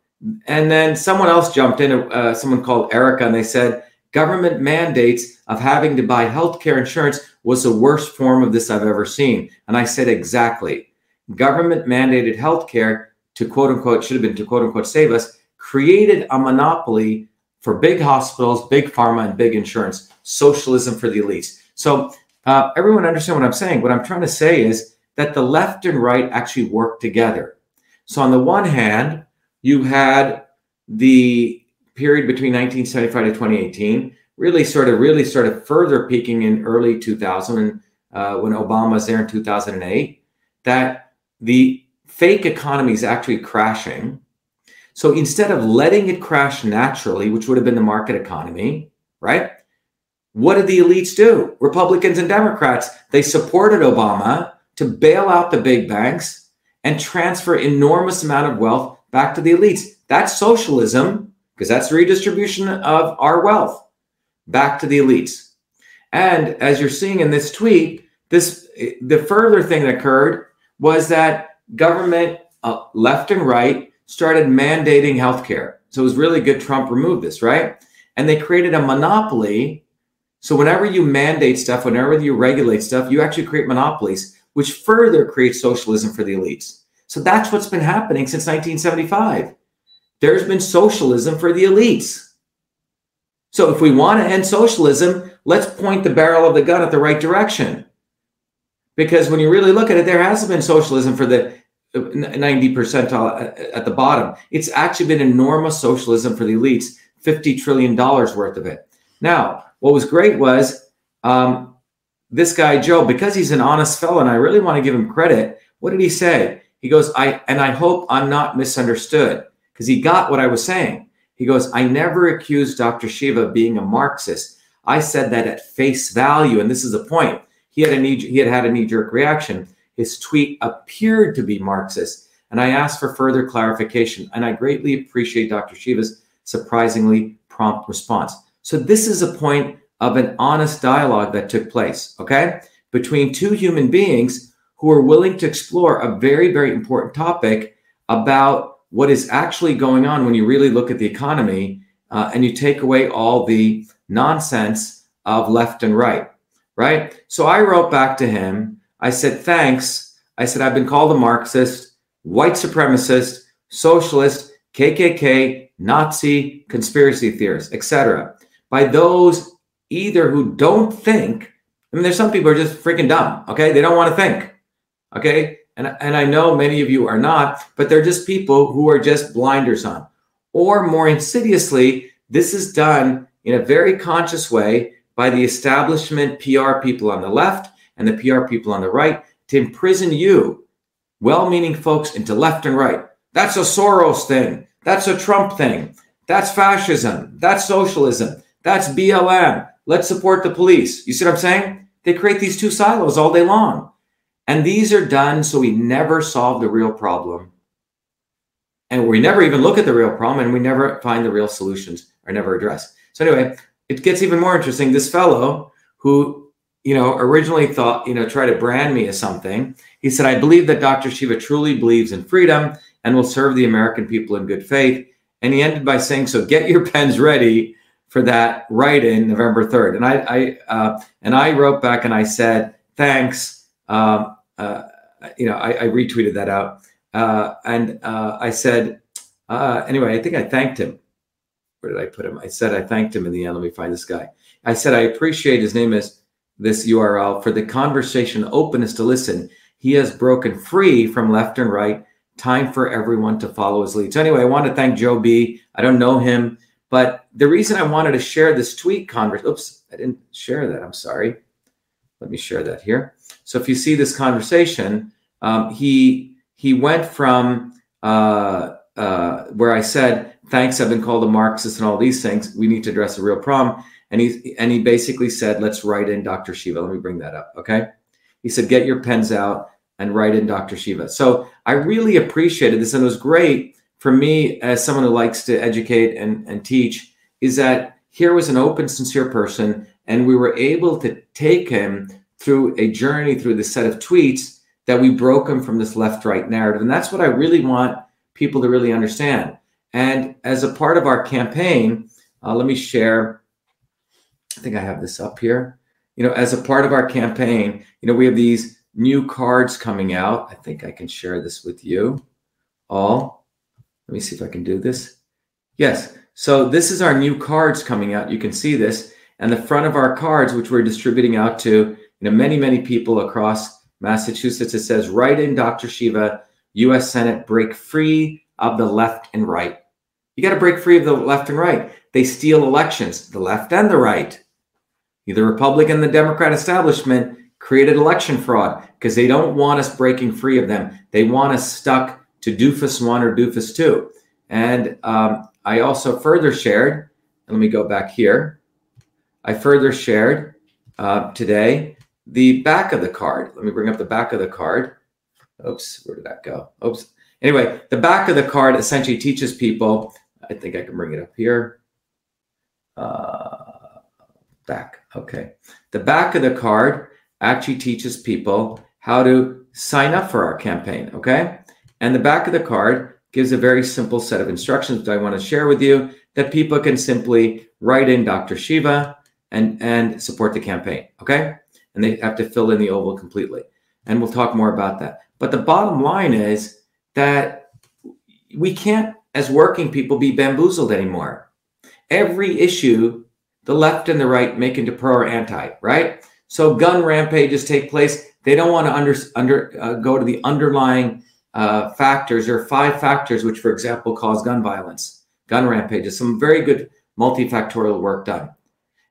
[SPEAKER 3] and then someone else jumped in, uh, someone called Erica, and they said, government mandates of having to buy healthcare insurance was the worst form of this I've ever seen. And I said, exactly. Government mandated healthcare to quote unquote, should have been to quote unquote save us, created a monopoly for big hospitals, big pharma, and big insurance. Socialism for the elites. So uh, everyone understand what I'm saying. What I'm trying to say is that the left and right actually work together. So on the one hand, you had the period between 1975 to 2018 really sort of really started further peaking in early 2000 uh, when Obama was there in 2008 that the fake economy is actually crashing. So instead of letting it crash naturally, which would have been the market economy, right? What did the elites do? Republicans and Democrats, they supported Obama to bail out the big banks and transfer enormous amount of wealth back to the elites. That's socialism because that's redistribution of our wealth back to the elites. And as you're seeing in this tweet, this the further thing that occurred was that government uh, left and right started mandating healthcare. So it was really good Trump removed this, right? And they created a monopoly. So whenever you mandate stuff, whenever you regulate stuff, you actually create monopolies, which further creates socialism for the elites. So that's what's been happening since 1975. There's been socialism for the elites. So if we want to end socialism, let's point the barrel of the gun at the right direction. Because when you really look at it, there hasn't been socialism for the 90 percentile at the bottom. It's actually been enormous socialism for the elites, $50 trillion worth of it. Now, what was great was um, this guy, Joe, because he's an honest fellow, and I really want to give him credit. What did he say? He goes, I, and I hope I'm not misunderstood because he got what I was saying. He goes, I never accused Dr. Shiva of being a Marxist. I said that at face value. And this is the point. He had a knee, he had had a knee-jerk reaction. His tweet appeared to be Marxist. And I asked for further clarification. And I greatly appreciate Dr. Shiva's surprisingly prompt response. So this is a point of an honest dialogue that took place, okay? Between two human beings who are willing to explore a very, very important topic about what is actually going on when you really look at the economy uh, and you take away all the nonsense of left and right, right? So I wrote back to him. I said, thanks. I said, I've been called a Marxist, white supremacist, socialist, KKK, Nazi, conspiracy theorist, etc. By those either who don't think, I mean, there's some people who are just freaking dumb, okay? They don't want to think, okay? And, and I know many of you are not, but they're just people who are just blinders on. Or more insidiously, this is done in a very conscious way by the establishment PR people on the left and the PR people on the right to imprison you, well meaning folks, into left and right. That's a Soros thing. That's a Trump thing. That's fascism. That's socialism. That's BLM. Let's support the police. You see what I'm saying? They create these two silos all day long. And these are done so we never solve the real problem. And we never even look at the real problem and we never find the real solutions or never address. So anyway, it gets even more interesting. This fellow who, you know, originally thought, you know, try to brand me as something. He said, I believe that Dr. Shiva truly believes in freedom and will serve the American people in good faith. And he ended by saying, so get your pens ready for that write in November 3rd. And I, I uh, and I wrote back and I said, thanks. Um, uh, you know, I, I, retweeted that out. Uh, and uh, I said, uh, anyway, I think I thanked him. Where did I put him? I said I thanked him in the end. Let me find this guy. I said I appreciate his name is this URL for the conversation openness to listen. He has broken free from left and right. Time for everyone to follow his lead. So anyway, I want to thank Joe B. I don't know him, but the reason I wanted to share this tweet converse. Oops, I didn't share that. I'm sorry. Let me share that here. So if you see this conversation, um, he he went from uh, uh, where I said, "Thanks, I've been called a Marxist and all these things. We need to address a real problem." And he and he basically said, "Let's write in Dr. Shiva." Let me bring that up. Okay. He said, "Get your pens out and write in Dr. Shiva." So I really appreciated this, and it was great for me as someone who likes to educate and, and teach. Is that here was an open, sincere person, and we were able to take him through a journey through this set of tweets that we broke them from this left right narrative. And that's what I really want people to really understand. And as a part of our campaign, uh, let me share. I think I have this up here. You know, as a part of our campaign, you know, we have these new cards coming out. I think I can share this with you all. Let me see if I can do this. Yes. So this is our new cards coming out. You can see this. And the front of our cards, which we're distributing out to you know, many, many people across Massachusetts. It says, write in Dr. Shiva, U.S. Senate, break free of the left and right. You got to break free of the left and right. They steal elections, the left and the right. The Republican, the Democrat establishment created election fraud because they don't want us breaking free of them. They want us stuck to doofus one or doofus two. And um, I also further shared, let me go back here. I further shared uh, today the back of the card. Let me bring up the back of the card. Oops, where did that go? Oops. Anyway, the back of the card essentially teaches people, I think I can bring it up here. Uh, back, okay. The back of the card actually teaches people how to sign up for our campaign, okay? And the back of the card gives a very simple set of instructions that I want to share with you that people can simply write in Dr. Shiva and, and support the campaign, okay? And they have to fill in the oval completely. And we'll talk more about that. But the bottom line is that we can't, as working people, be bamboozled anymore. Every issue, the left and the right make into pro or anti, right? So gun rampages take place. They don't want to under, under uh, go to the underlying uh, factors. There are five factors which, for example, cause gun violence, gun rampages. Some very good multifactorial work done.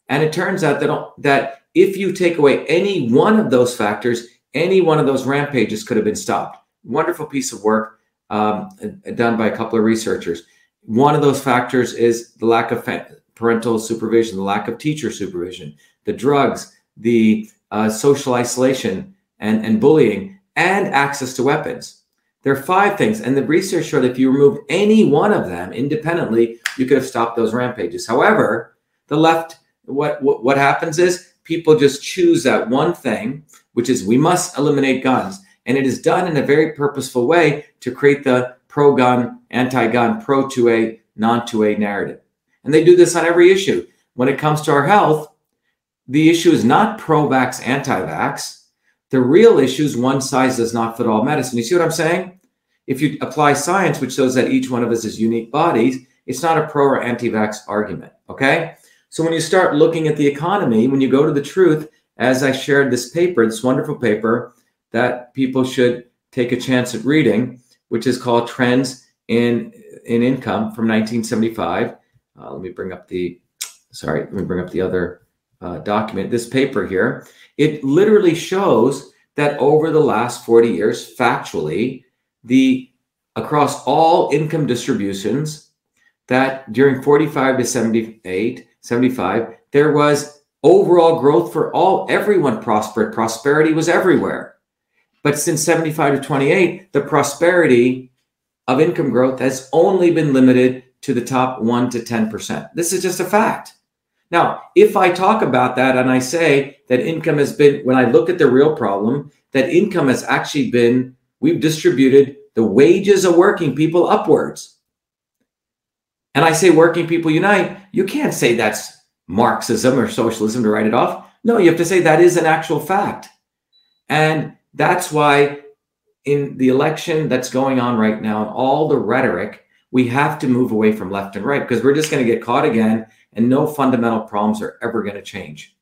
[SPEAKER 3] And it turns out that, that if you take away any one of those factors, any one of those rampages could have been stopped. Wonderful piece of work um, done by a couple of researchers. One of those factors is the lack of parental supervision, the lack of teacher supervision, the drugs, the uh, social isolation and, and bullying, and access to weapons. There are five things, and the research showed if you remove any one of them independently, you could have stopped those rampages. However, the left, what, what, what happens is people just choose that one thing, which is we must eliminate guns. And it is done in a very purposeful way to create the pro gun, anti gun, pro 2A, non 2A narrative. And they do this on every issue. When it comes to our health, the issue is not pro vax, anti vax. The real issue is one size does not fit all medicine. You see what I'm saying? If you apply science, which shows that each one of us is unique bodies, it's not a pro or anti vax argument. Okay? So when you start looking at the economy, when you go to the truth, as I shared this paper, this wonderful paper that people should take a chance at reading, which is called Trends in in Income from 1975. Uh, let me bring up the sorry, let me bring up the other uh, document, this paper here, it literally shows that over the last 40 years, factually, the across all income distributions, that during 45 to 78, 75, there was overall growth for all everyone prospered. Prosperity was everywhere. But since 75 to 28, the prosperity of income growth has only been limited to the top 1 to 10%. This is just a fact. Now, if I talk about that and I say that income has been, when I look at the real problem, that income has actually been, we've distributed the wages of working people upwards. And I say working people unite, you can't say that's Marxism or socialism to write it off. No, you have to say that is an actual fact. And that's why in the election that's going on right now, and all the rhetoric, we have to move away from left and right because we're just going to get caught again and no fundamental problems are ever going to change.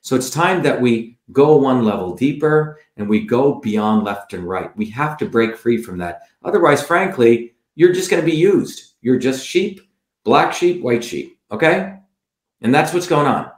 [SPEAKER 3] So it's time that we go one level deeper and we go beyond left and right. We have to break free from that. Otherwise, frankly, you're just going to be used. You're just sheep, black sheep, white sheep. Okay. And that's what's going on.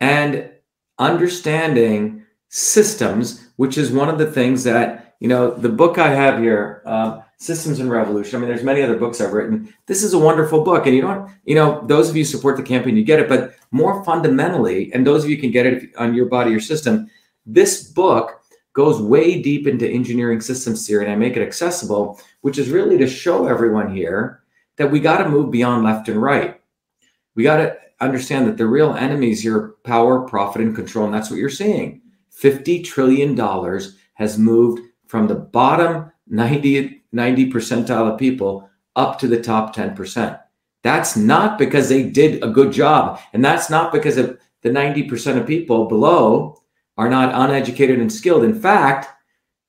[SPEAKER 3] And understanding systems, which is one of the things that, you know, the book I have here, uh, Systems and Revolution. I mean, there's many other books I've written. This is a wonderful book, and you don't, you know, those of you support the campaign, you get it. But more fundamentally, and those of you can get it on your body or system, this book goes way deep into engineering systems theory, and I make it accessible, which is really to show everyone here that we got to move beyond left and right. We got to understand that the real enemies here are power, profit, and control, and that's what you're seeing. $50 trillion has moved from the bottom 90 90 percentile of people up to the top 10%. That's not because they did a good job. And that's not because of the 90% of people below are not uneducated and skilled. In fact,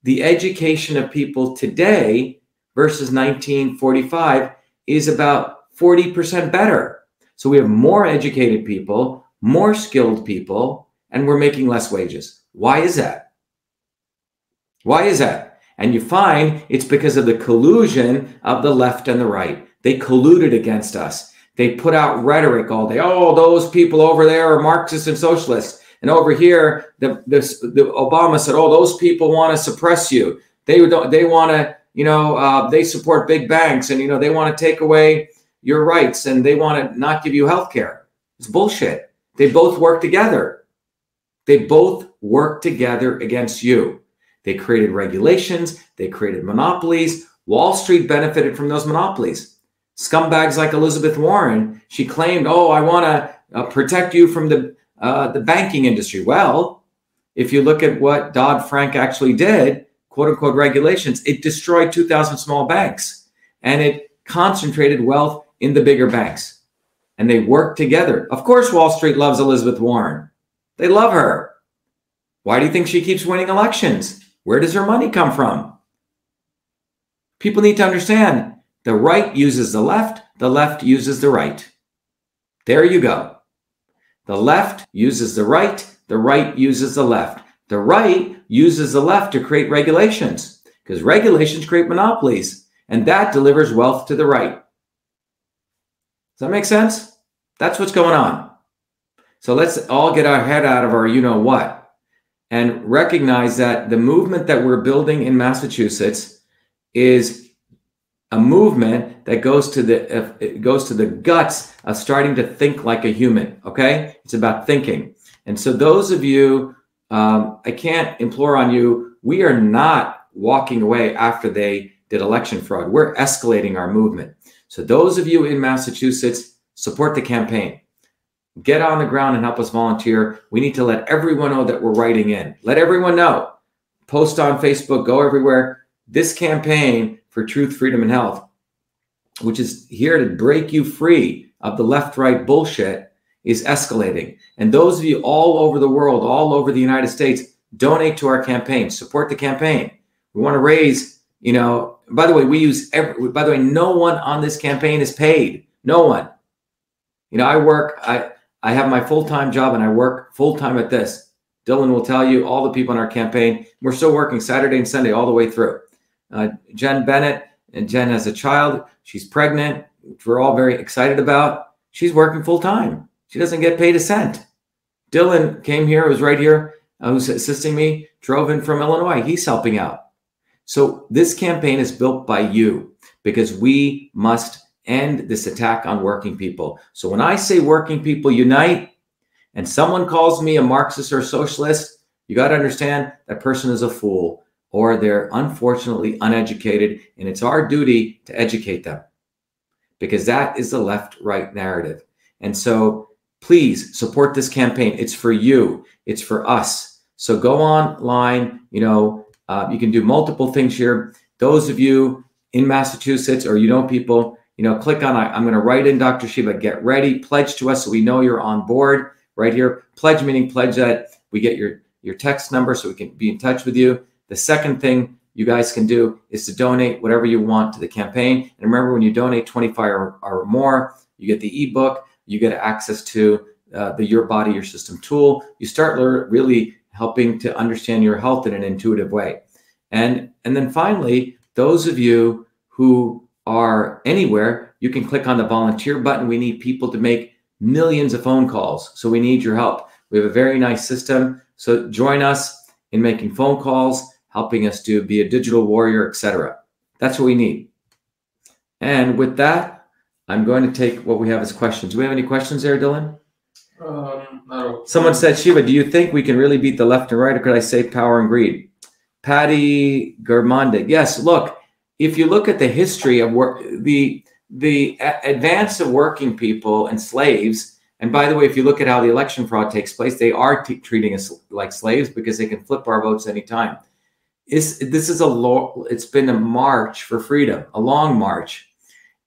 [SPEAKER 3] the education of people today versus 1945 is about 40% better. So we have more educated people, more skilled people, and we're making less wages. Why is that? Why is that? And you find it's because of the collusion of the left and the right. They colluded against us. They put out rhetoric all day. Oh, those people over there are Marxists and socialists. And over here, the, the, the Obama said, "Oh, those people want to suppress you. They don't. they want to, you know, uh, they support big banks, and you know, they want to take away your rights, and they want to not give you health care." It's bullshit. They both work together. They both work together against you. They created regulations. They created monopolies. Wall Street benefited from those monopolies. Scumbags like Elizabeth Warren, she claimed, "Oh, I want to uh, protect you from the uh, the banking industry. Well, if you look at what Dodd Frank actually did, quote unquote regulations, it destroyed 2,000 small banks and it concentrated wealth in the bigger banks. And they worked together. Of course, Wall Street loves Elizabeth Warren. They love her. Why do you think she keeps winning elections? Where does her money come from? People need to understand the right uses the left, the left uses the right. There you go. The left uses the right, the right uses the left. The right uses the left to create regulations because regulations create monopolies and that delivers wealth to the right. Does that make sense? That's what's going on. So let's all get our head out of our you know what and recognize that the movement that we're building in Massachusetts is a movement that goes to the it goes to the guts of starting to think like a human okay it's about thinking and so those of you um, i can't implore on you. We are not walking away after they did election fraud. We're escalating our movement. So those of you in massachusetts support the campaign. Get on the ground and help us volunteer. We need to let everyone know that we're writing in. Let everyone know. Post on facebook go everywhere. This campaign for truth, freedom, and health, which is here to break you free of the left right bullshit, is escalating. And those of you all over the world, all over the United States, donate to our campaign, support the campaign. We want to raise, you know, by the way, we use every, by the way, no one on this campaign is paid. No one. You know, I work, I, I have my full time job and I work full time at this. Dylan will tell you all the people in our campaign. We're still working Saturday and Sunday all the way through uh, Jen Bennett, and Jen has a child. She's pregnant, which we're all very excited about. She's working full time. She doesn't get paid a cent. Dylan came here, was right here, uh, who's assisting me, drove in from Illinois. He's helping out. So this campaign is built by you because we must end this attack on working people. So when I say working people unite and someone calls me a Marxist or socialist, you got to understand that person is a fool or they're unfortunately uneducated, and it's our duty to educate them because that is the left right narrative. And so please support this campaign. It's for you, it's for us. So go online, you know, uh, you can do multiple things here. Those of you in Massachusetts or you know people, you know, click on I, am going to write in Dr. Shiva, get ready, pledge to us so we know you're on board right here. Pledge meaning pledge that we get your your text number so we can be in touch with you. The second thing you guys can do is to donate whatever you want to the campaign. And remember, when you donate 25 or, or more, you get the ebook, you get access to uh, the Your Body, Your System tool. You start really helping to understand your health in an intuitive way. And, and then finally, those of you who are anywhere, you can click on the volunteer button. We need people to make millions of phone calls. So we need your help. We have a very nice system. So join us in making phone calls helping us to be a digital warrior, etc. That's what we need. And with that, I'm going to take what we have as questions. Do we have any questions there, Dylan?
[SPEAKER 4] Um, no.
[SPEAKER 3] Someone said, Shiva, do you think we can really beat the left and right, or could I say power and greed? Patty Germonde, yes. Look, if you look at the history of work, the the advance of working people and slaves, and by the way, if you look at how the election fraud takes place, they are t- treating us like slaves because they can flip our votes anytime is this is a lo- it's been a march for freedom, a long march.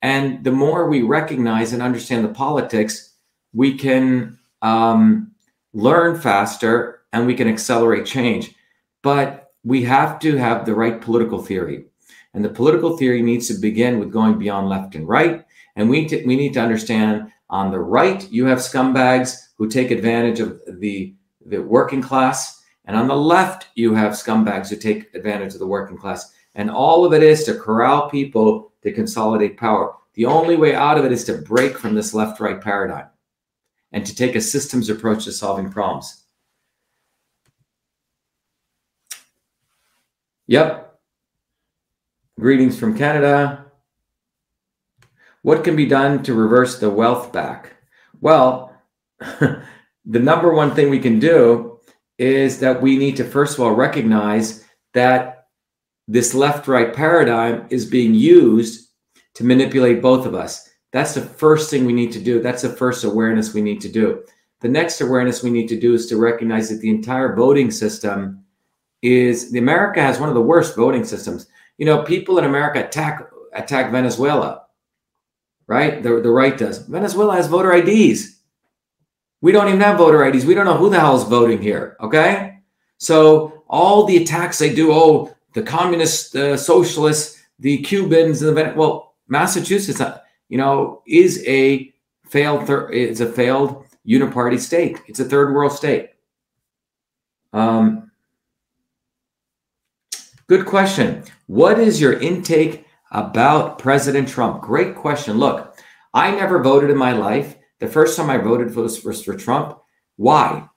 [SPEAKER 3] And the more we recognize and understand the politics, we can um, learn faster and we can accelerate change. But we have to have the right political theory. And the political theory needs to begin with going beyond left and right. And we, t- we need to understand on the right, you have scumbags who take advantage of the, the working class and on the left, you have scumbags who take advantage of the working class. And all of it is to corral people to consolidate power. the only way out of it is to break from this left right paradigm and to take a systems approach to solving problems. Yep. Greetings from Canada. What can be done to reverse the wealth back? Well, the number one thing we can do is that we need to, first of all, recognize that this left right paradigm is being used to manipulate both of us. That's the first thing we need to do. That's the first awareness we need to do. The next awareness we need to do is to recognize that the entire voting system is the America has one of the worst voting systems. You know, people in America attack attack Venezuela, right? The, the right does. Venezuela has voter IDs. We don't even have voter IDs. We don't know who the hell is voting here. Okay. So all the attacks they do, oh, the communist the socialists, the Cubans, the well, Massachusetts, uh, you know, is a failed thir- is a failed uniparty state. It's a third world state. Um, good question. What is your intake about President Trump? Great question. Look, I never voted in my life. The first time I voted was, was for Trump. Why?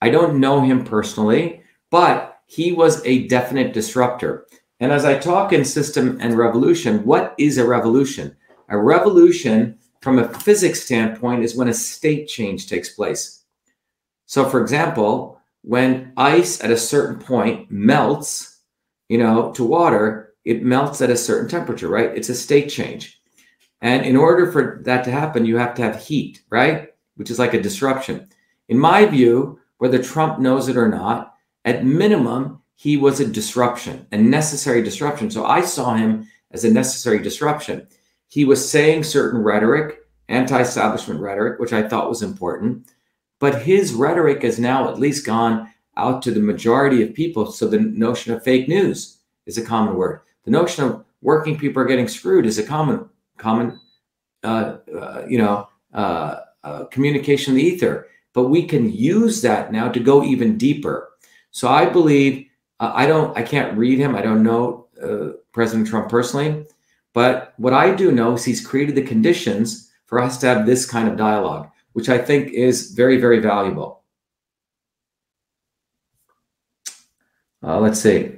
[SPEAKER 3] I don't know him personally, but he was a definite disruptor. And as I talk in system and revolution, what is a revolution? A revolution, from a physics standpoint, is when a state change takes place. So, for example, when ice at a certain point melts, you know, to water, it melts at a certain temperature, right? It's a state change. And in order for that to happen, you have to have heat, right? Which is like a disruption. In my view, whether Trump knows it or not, at minimum, he was a disruption, a necessary disruption. So I saw him as a necessary disruption. He was saying certain rhetoric, anti establishment rhetoric, which I thought was important. But his rhetoric has now at least gone out to the majority of people. So the notion of fake news is a common word. The notion of working people are getting screwed is a common, common, uh, uh, you know, uh, uh communication in the ether. But we can use that now to go even deeper. So I believe uh, I don't, I can't read him. I don't know uh, President Trump personally, but what I do know is he's created the conditions for us to have this kind of dialogue, which I think is very, very valuable. Uh, let's see.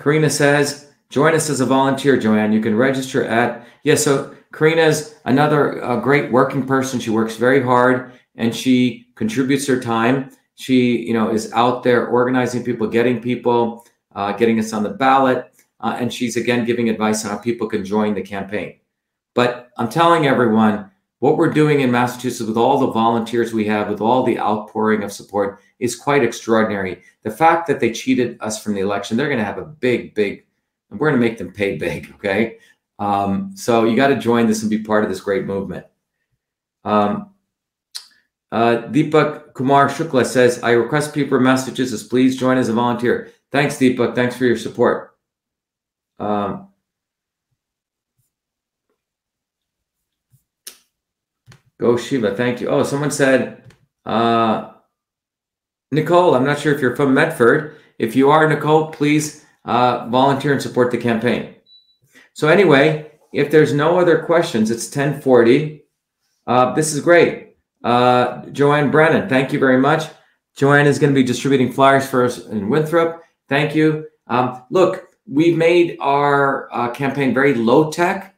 [SPEAKER 3] Karina says, join us as a volunteer, Joanne. You can register at, yeah, so Karina's another uh, great working person. She works very hard and she contributes her time. She, you know, is out there organizing people, getting people, uh, getting us on the ballot, uh, and she's again giving advice on how people can join the campaign. But I'm telling everyone, what we're doing in Massachusetts with all the volunteers we have, with all the outpouring of support, is quite extraordinary. The fact that they cheated us from the election, they're going to have a big, big, and we're going to make them pay big. Okay, um, so you got to join this and be part of this great movement. Um, uh, Deepak Kumar Shukla says, I request people in Massachusetts, please join as a volunteer. Thanks, Deepak. Thanks for your support. Um, go Shiva. Thank you. Oh, someone said, uh, Nicole, I'm not sure if you're from Medford. If you are, Nicole, please uh, volunteer and support the campaign. So anyway, if there's no other questions, it's 1040. Uh, this is great. Uh, Joanne Brennan, thank you very much. Joanne is going to be distributing flyers for us in Winthrop. Thank you. Um, look, we've made our uh, campaign very low tech.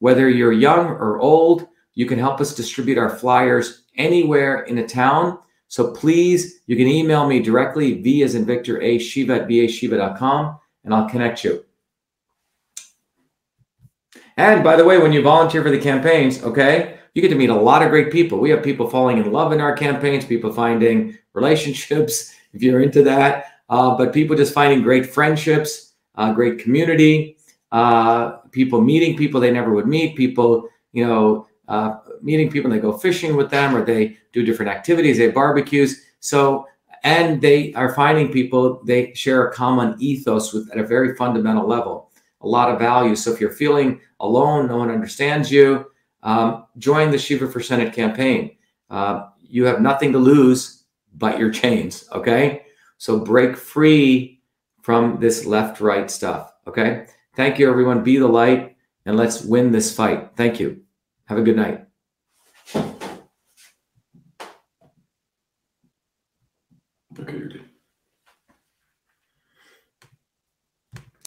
[SPEAKER 3] Whether you're young or old, you can help us distribute our flyers anywhere in a town. So please, you can email me directly, V as in Victor, A Shiva at VAShiva.com, and I'll connect you. And by the way, when you volunteer for the campaigns, okay, you get to meet a lot of great people. We have people falling in love in our campaigns, people finding relationships, if you're into that, uh, but people just finding great friendships, uh, great community, uh, people meeting people they never would meet, people, you know, uh, meeting people and they go fishing with them or they do different activities, they have barbecues. So, and they are finding people they share a common ethos with at a very fundamental level, a lot of value. So if you're feeling alone, no one understands you, um, join the Shiva for Senate campaign. Uh, you have nothing to lose but your chains. Okay. So break free from this left right stuff. Okay. Thank you, everyone. Be the light. and let's win this fight. Thank you. Have a good night.